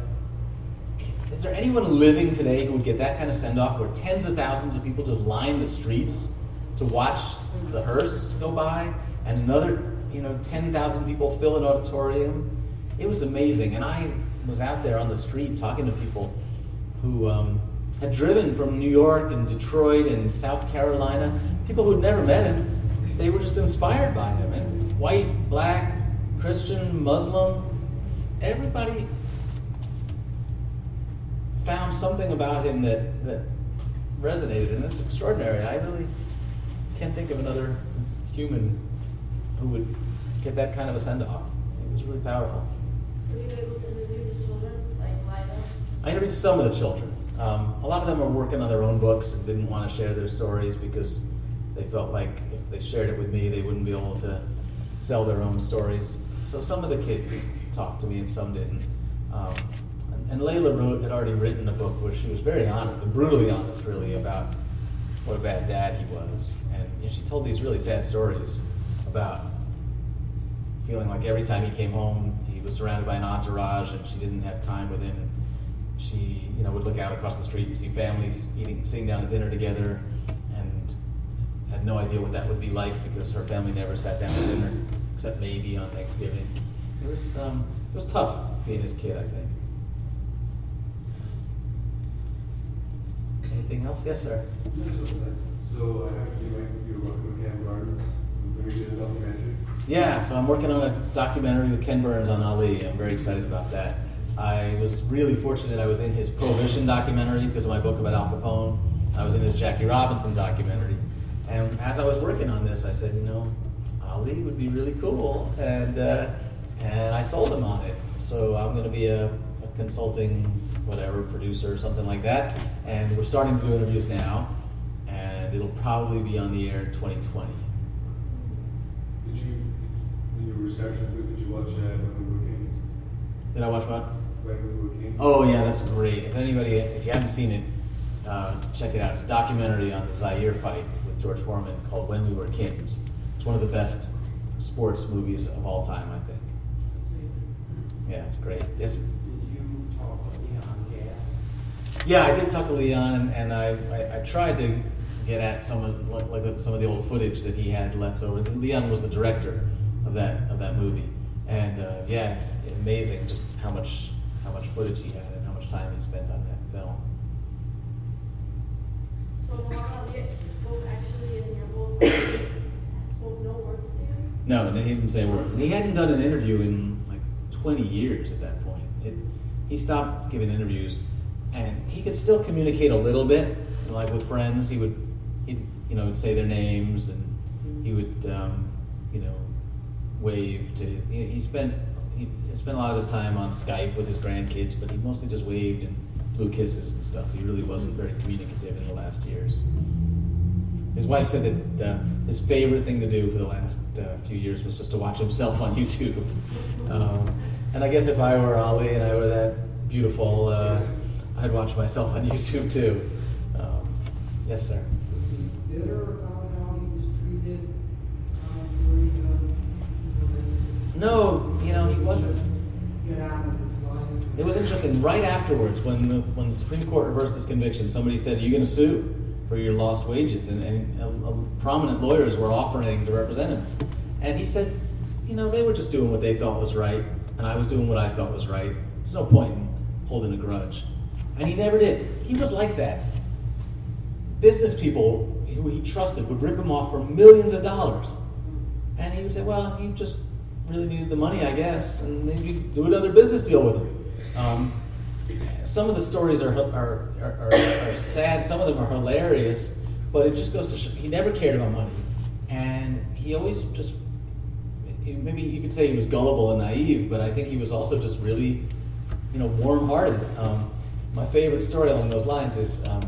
is there anyone living today who would get that kind of send off where tens of thousands of people just line the streets to watch the hearse go by and another, you know, 10,000 people fill an auditorium? it was amazing. And I was out there on the street talking to people who um, had driven from New York and Detroit and South Carolina, people who'd never met him. They were just inspired by him. And white, black, Christian, Muslim, everybody found something about him that, that resonated. And it's extraordinary. I really can't think of another human who would get that kind of a send off. It was really powerful. Were you able to interview his children, like Lila? I interviewed some of the children. Um, a lot of them were working on their own books and didn't want to share their stories because they felt like if they shared it with me, they wouldn't be able to sell their own stories. So some of the kids talked to me and some didn't. Um, and, and Laila wrote had already written a book where she was very honest and brutally honest, really, about what a bad dad he was. And you know, she told these really sad stories about feeling like every time he came home, he was surrounded by an entourage, and she didn't have time with him. She, you know, would look out across the street and see families eating, sitting down to dinner together, and had no idea what that would be like because her family never sat down to dinner, except maybe on Thanksgiving. It was, um, it was tough being his kid, I think. Anything else? Yes, sir. So I have you like you're working with Cam you did a documentary. Yeah, so I'm working on a documentary with Ken Burns on Ali. I'm very excited about that. I was really fortunate. I was in his Prohibition documentary because of my book about Al Capone. I was in his Jackie Robinson documentary. And as I was working on this, I said, you know, Ali would be really cool. And, uh, and I sold him on it. So I'm going to be a, a consulting, whatever, producer or something like that. And we're starting to do interviews now. And it'll probably be on the air in 2020. Did you, when you were did you watch uh, When We Were Kings? Did I watch what? When We Were Kings. Oh yeah, that's great. If anybody, if you haven't seen it, uh, check it out. It's a documentary on the Zaire fight with George Foreman called "When We Were Kings." It's one of the best sports movies of all time, I think. Yeah, it's great. Yes. Did you talk to Leon Gast? Yeah, I did talk to Leon, and, I, I, I tried to get at some of like, like some of the old footage that he had left over. Leon was the director of that of that movie, and uh, yeah, amazing just how much how much footage he had and how much time he spent on that film. So Muhammad Ali spoke actually in your book, spoke no words to you? No, he didn't say a word. And he hadn't done an interview in like 20 years at that point. It, he stopped giving interviews, and he could still communicate a little bit. Like with friends, he would, he'd, you know, would say their names, and he would, um, wave to. He, he spent he spent a lot of his time on Skype with his grandkids, but he mostly just waved and blew kisses and stuff. He really wasn't very communicative in the last years. His wife said that uh, his favorite thing to do for the last uh, few years was just to watch himself on YouTube. Um, and I guess if I were Ali and I were that beautiful, uh, I'd watch myself on YouTube too. Um, yes, sir. No, you know, he wasn't. It was interesting. Right afterwards, when the, when the Supreme Court reversed his conviction, somebody said, "Are you going to sue for your lost wages?" And, and uh, uh, prominent lawyers were offering to represent him, and he said, "You know, they were just doing what they thought was right, and I was doing what I thought was right. There's no point in holding a grudge." And he never did. He was like that. Business people who he trusted would rip him off for millions of dollars, and he would say, "Well, you just really needed the money, I guess, and maybe do another business deal with him." Um, some of the stories are, are, are, are, are sad, some of them are hilarious, but it just goes to show he never cared about money. And he always just, maybe you could say he was gullible and naive, but I think he was also just really, you know, warm hearted. Um, my favorite story along those lines is um,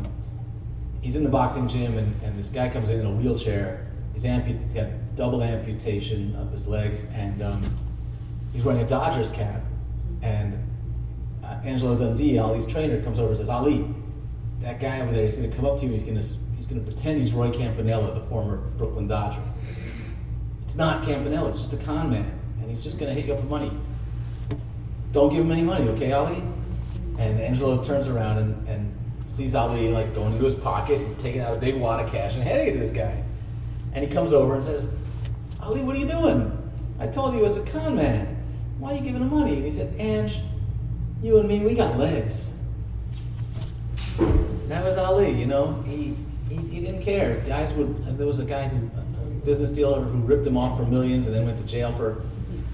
he's in the boxing gym, and, and this guy comes in in a wheelchair. He's, ampu- he's got double amputation of his legs, and um, he's wearing a Dodgers cap. And uh, Angelo Dundee, Ali's trainer, comes over and says, Ali, that guy over there, he's going to come up to you, he's going to he's going to pretend he's Roy Campanella, the former Brooklyn Dodger. It's not Campanella, it's just a con man, and he's just going to hit you up for money. Don't give him any money, okay, Ali? And Angelo turns around and, and sees Ali like going into his pocket and taking out a big wad of cash and handing it to this guy. And he comes over and says, Ali, what are you doing? I told you it's a con man. Why are you giving him money? And he said, Ange, you and me, we got legs. That was Ali, you know. He, he, he didn't care. Guys would. There was a guy who, a business dealer who ripped him off for millions and then went to jail for,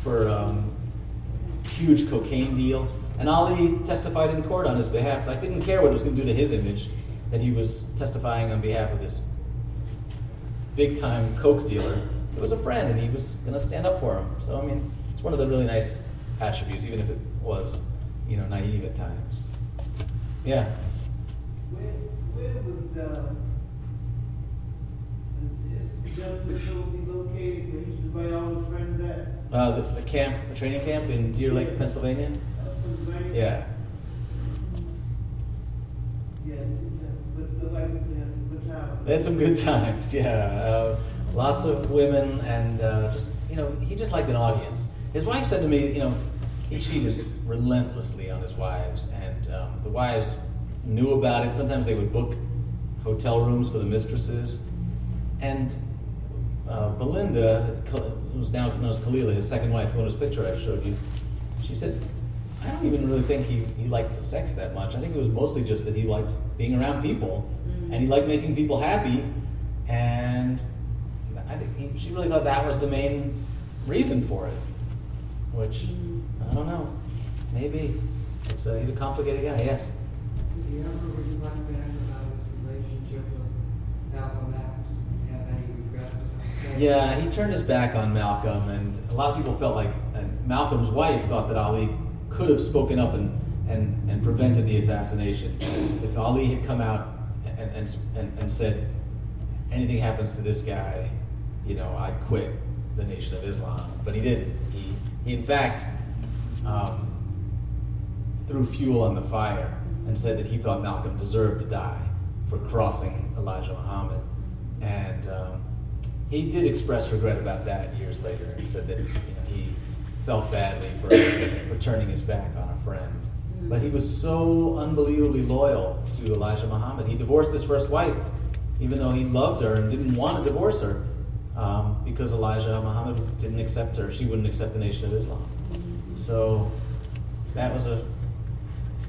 for um, huge cocaine deal. And Ali testified in court on his behalf. Like didn't care what it was going to do to his image, that he was testifying on behalf of this big time coke dealer it was a friend and he was going to stand up for him. So, I mean, it's one of the really nice attributes, even if it was, you know, naive at times. Yeah. Where, where uh, the, located where he used to buy all his friends at? Uh, the, the, camp, the training camp in Deer Lake, yeah. Pennsylvania. Pennsylvania. Yeah. Yeah, but, like, some good times. They had some good times, yeah. Uh, lots of women, and uh, just you know, he just liked an audience. His wife said to me, you know, he cheated relentlessly on his wives, and um, the wives knew about it. Sometimes they would book hotel rooms for the mistresses, and uh, Belinda, who's now known as Khalilah, his second wife, who in his picture I showed you, she said, I don't even really think he, he liked sex that much. I think it was mostly just that he liked being around people and he liked making people happy. And I think he, she really thought that was the main reason for it. Which, I don't know. Maybe. It's a, he's a complicated guy, yes. Did he ever reflect back about his relationship with Malcolm X? Have any regrets about? Yeah, he turned his back on Malcolm, and a lot of people felt like and Malcolm's wife thought that Ali could have spoken up and, and, and prevented the assassination. If Ali had come out and, and, and said, anything happens to this guy, you know, I quit the Nation of Islam. But he didn't. He, he in fact, um, threw fuel on the fire and said that he thought Malcolm deserved to die for crossing Elijah Muhammad. And um, he did express regret about that years later. He said that you know, he felt badly for, for turning his back on a friend. But he was so unbelievably loyal to Elijah Muhammad. He divorced his first wife, even though he loved her and didn't want to divorce her, um, because Elijah Muhammad didn't accept her. She wouldn't accept the Nation of Islam. So that was a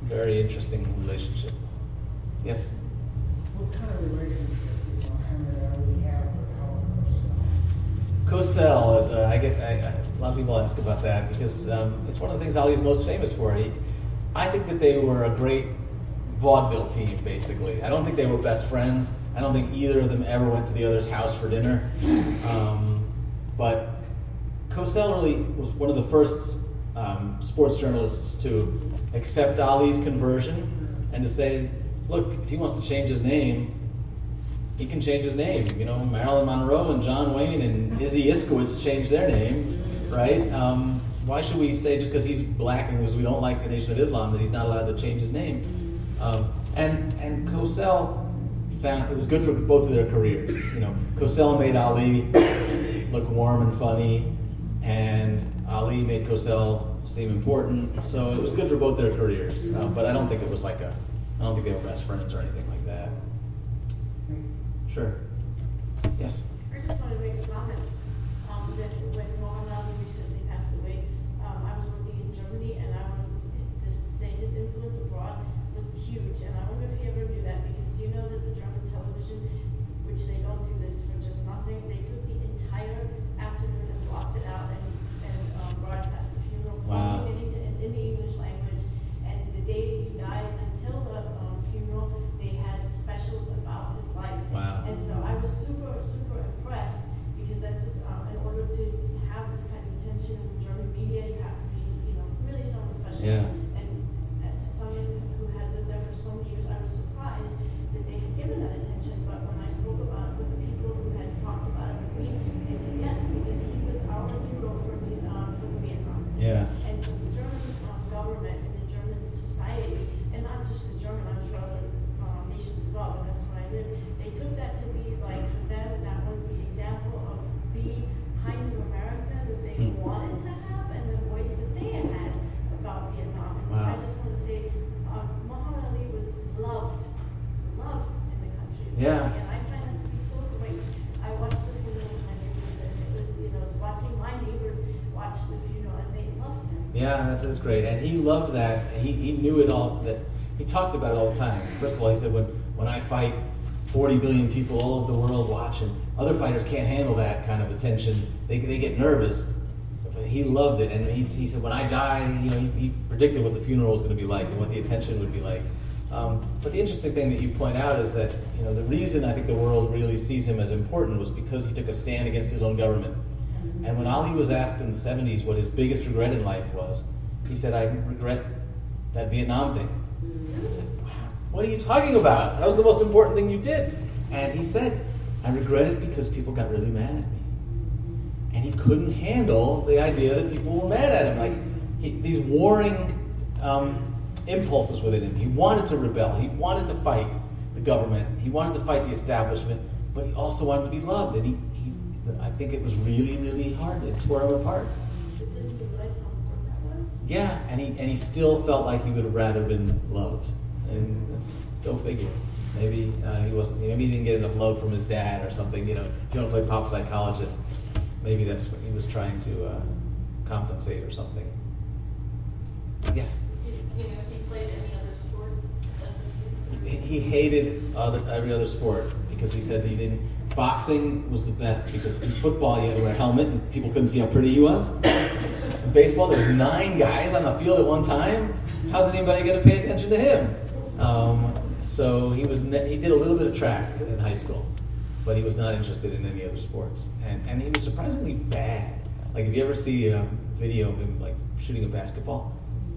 very interesting relationship. Yes? What kind of relationship did Muhammad Ali have with Cosell? Is a, I get I, I, a lot of people ask about that because um, it's one of the things Ali's most famous for. He, I think that they were a great vaudeville team. Basically, I don't think they were best friends. I don't think either of them ever went to the other's house for dinner. Um, but Cosell really was one of the first um, sports journalists to accept Ali's conversion and to say, look, if he wants to change his name, he can change his name. You know, Marilyn Monroe and John Wayne and Izzy Iskowitz changed their names, right? Um, why should we say just because he's black and because we don't like the Nation of Islam that he's not allowed to change his name? Um, and and Cosell found it was good for both of their careers. You know, Cosell made Ali look warm and funny, and Ali made Cosell seem important. So it was good for both their careers. Uh, but I don't think it was like a, I don't think they were best friends or anything like that. Sure. Yes. I just wanted to make a comment, um, that when Muhammad Ali recently passed away, um, I was working in Germany and I wanted to s- just to say his influence abroad was huge. And I wonder if he ever knew that, because do you know that the German television, which they don't do this for just nothing, they took the entire afternoon and blocked it out and, and, um, broadcast the funeral from Wow. the beginning to end in the English language. And the day that he died until the, um, funeral, they had specials about his life. Wow. And so I was super, super impressed because that's just, um, in order to have this kind of attention in German media, you have to be, you know, really someone special. Yeah. And as someone who had lived there for so many years, I was surprised that they had given that attention. But when I spoke about it with the people who had talked about it with me, they said yes, because he was our hero for, the, um, for the Vietnam. Yeah. And so the German um, government and the German society, and not just the German, I'm sure other um, nations as well, but that's where I live, they took that to be like, for them, that was the example of the kind of America that they Hmm. wanted to have and the voice that they had had about Vietnam. And so I Wow. just want to say, um, Muhammad Ali was loved, loved in the country. Yeah. And I find that to be so great. I watched the funeral with my neighbors, and it was, you know, watching my neighbors watch the funeral, and they loved him. Yeah, that is great. And he loved that. He, he knew it all. That he talked about it all the time. First of all, he said, "When when I fight, 40 billion people all over the world watching. Other fighters can't handle that kind of attention. They they get nervous." But he loved it, and he, he said, "When I die, you know, he, he predicted what the funeral was going to be like and what the attention would be like." Um, but the interesting thing that you point out is that you know the reason I think the world really sees him as important was because he took a stand against his own government. And when Ali was asked in the 70s what his biggest regret in life was, he said, I regret that Vietnam thing. I said, wow, what are you talking about? That was the most important thing you did. And he said, I regret it because people got really mad at me. And he couldn't handle the idea that people were mad at him. Like he, these warring um, impulses within him. He wanted to rebel. He wanted to fight. The government. He wanted to fight the establishment, but he also wanted to be loved. And he, he I think it was really, really hard. It tore him apart. But didn't you realize how important that was? Yeah, and he and he still felt like he would have rather been loved. And that's go figure. Maybe uh, he wasn't. Maybe he didn't get enough love from his dad or something. You know, if you want to play pop psychologist, maybe that's what he was trying to uh, compensate or something. Yes. Did you know if he played any other sports as a kid? He he hated other, every other sport because he said he didn't. Boxing was the best because in football you had to wear a helmet and people couldn't see how pretty he was. In baseball, there was nine guys on the field at one time. How's anybody going to pay attention to him? Um, so he was he did a little bit of track in high school, but he was not interested in any other sports, and and he was surprisingly bad. Like if you ever see a video of him like shooting a basketball,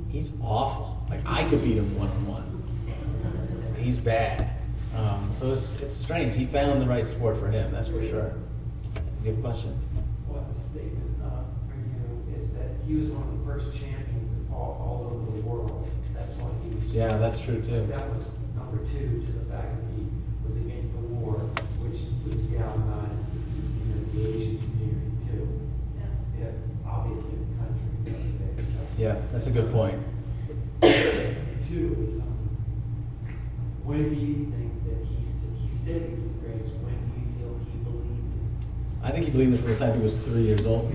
he's awful. Like I could beat him one on one. He's bad. Um, so it's, it's strange. He found the right sport for him, that's for sure. Do you have a question? Well, the statement uh, for you is that he was one of the first champions all, all over the world. That's why he was. Yeah, that's true too. That was number two to the fact that he was against the war, which was galvanized you know, the Asian community too. Yeah. Yeah, obviously the country. there, So. Yeah, that's a good point. Two is, um, when do you think that he, When do you feel he believed? I think he believed it from the time he was three years old.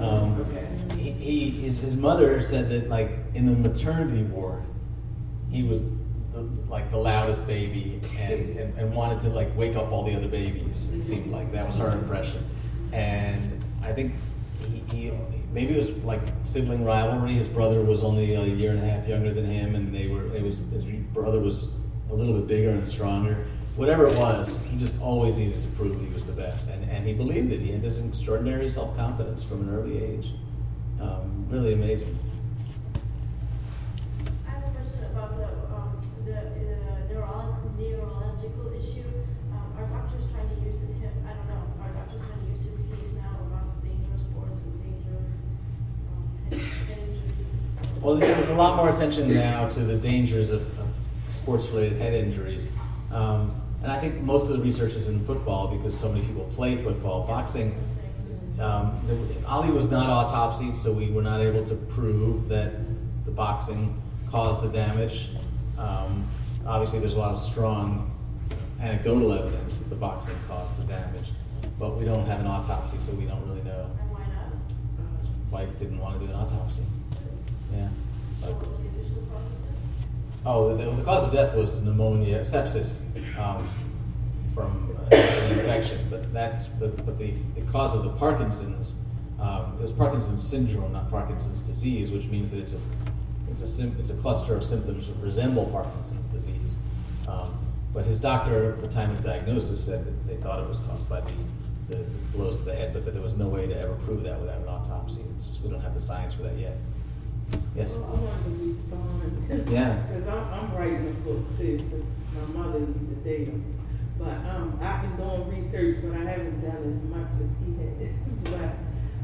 Um, Okay. he, he his, his mother said that like in the maternity ward, he was the, like the loudest baby and, and, and wanted to like wake up all the other babies. It seemed like that was her impression, and I think he, he maybe it was like sibling rivalry. His brother was only a year and a half younger than him, and they were it was his brother was a little bit bigger and stronger. Whatever it was, he just always needed to prove he was the best, and, and he believed it. He had this extraordinary self confidence from an early age. Um, really amazing. I have a question about the, um, the, uh, neurolog- neurological issue. Um, our doctor's trying to use it, I don't know, our doctor's trying to use his case now about dangerous sports and dangerous, head, injuries. Well, there's a lot more attention now to the dangers of, of sports-related head injuries, um, and I think most of the research is in football because so many people play football. Boxing, um, the- Ali was not autopsied, so we were not able to prove that the boxing caused the damage. Um, obviously, there's a lot of strong anecdotal evidence that the boxing caused the damage, but we don't have an autopsy, so we don't really know. And why not? Wife didn't want to do an autopsy. Yeah. Like- what was the initial cause of death? Oh, the, the cause of death was pneumonia, sepsis um, from uh, an infection, but that, but, but the, the cause of the Parkinson's, um, it was Parkinson's syndrome, not Parkinson's disease, which means that it's a, it's a, sim- it's a cluster of symptoms that resemble Parkinson's disease. Um, but his doctor at the time of diagnosis said that they thought it was caused by the, the blows to the head, but that there was no way to ever prove that without an autopsy. Just, we don't have the science for that yet. Yes? Well, I wanted to respond. Yeah. Because I'm, I'm writing a book too, my mother used to date him. But, um, I've been doing research, but I haven't done as much as he has.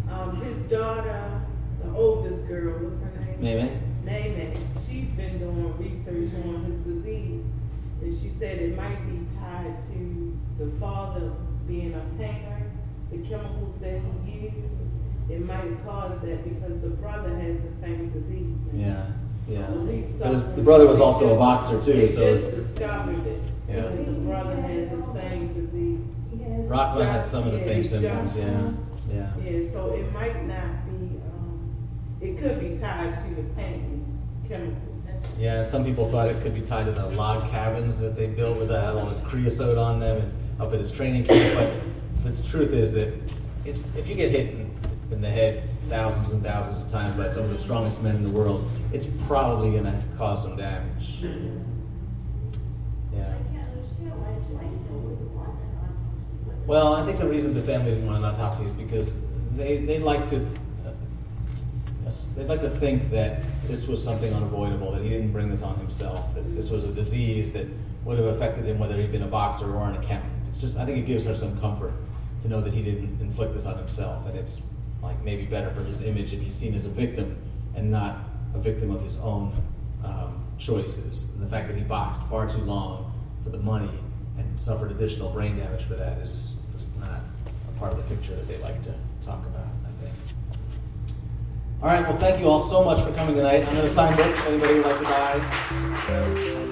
But, um, his daughter, the oldest girl, what's her name? Maybe? Name she's been doing research on his disease. And she said it might be tied to the father being a painter, the chemicals that he used. It might have caused that because the brother has the same disease. Yeah, yeah. Well, he's It was, suffering. the brother was also a boxer too, They so just discovered it. Yeah. The brother has the same disease. Rahman has some of the same Yeah, symptoms. Yeah, yeah. Yeah, so it might not be, um, it could be tied to the painting chemicals. Yeah, some people thought it could be tied to the log cabins that they built with uh, all this creosote on them and up at his training camp. But, but the truth is that it's, if you get hit in, in the head thousands and thousands of times by some of the strongest men in the world, it's probably going to cause some damage. Yeah. can't understand why his wife didn't want an autopsy. What- Well, I think the reason the family didn't want an autopsy is because they, they like to uh, they'd like to think that this was something unavoidable, that he didn't bring this on himself, that this was a disease that would have affected him whether he'd been a boxer or an accountant. It's just I think it gives her some comfort to know that he didn't inflict this on himself, and it's like maybe better for his image if he's seen as a victim and not a victim of his own um, choices. And the fact that he boxed far too long for the money and suffered additional brain damage for that is just not a part of the picture that they like to talk about, I think. All right, well, thank you all so much for coming tonight. I'm going to sign books if anybody would like to buy.